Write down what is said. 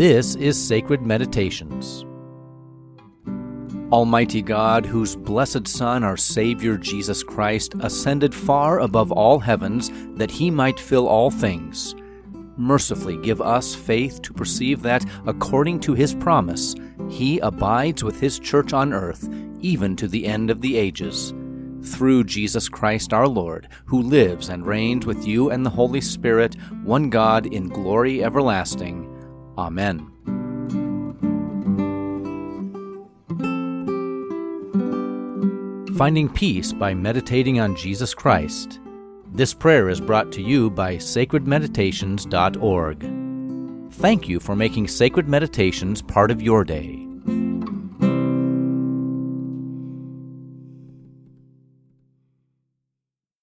This is Sacred Meditations. Almighty God, whose blessed Son, our Savior Jesus Christ, ascended far above all heavens that he might fill all things, mercifully give us faith to perceive that, according to his promise, he abides with his church on earth, even to the end of the ages. Through Jesus Christ our Lord, who lives and reigns with you and the Holy Spirit, one God, in glory everlasting. Amen. Finding peace by meditating on Jesus Christ. This prayer is brought to you by sacredmeditations.org. Thank you for making Sacred Meditations part of your day.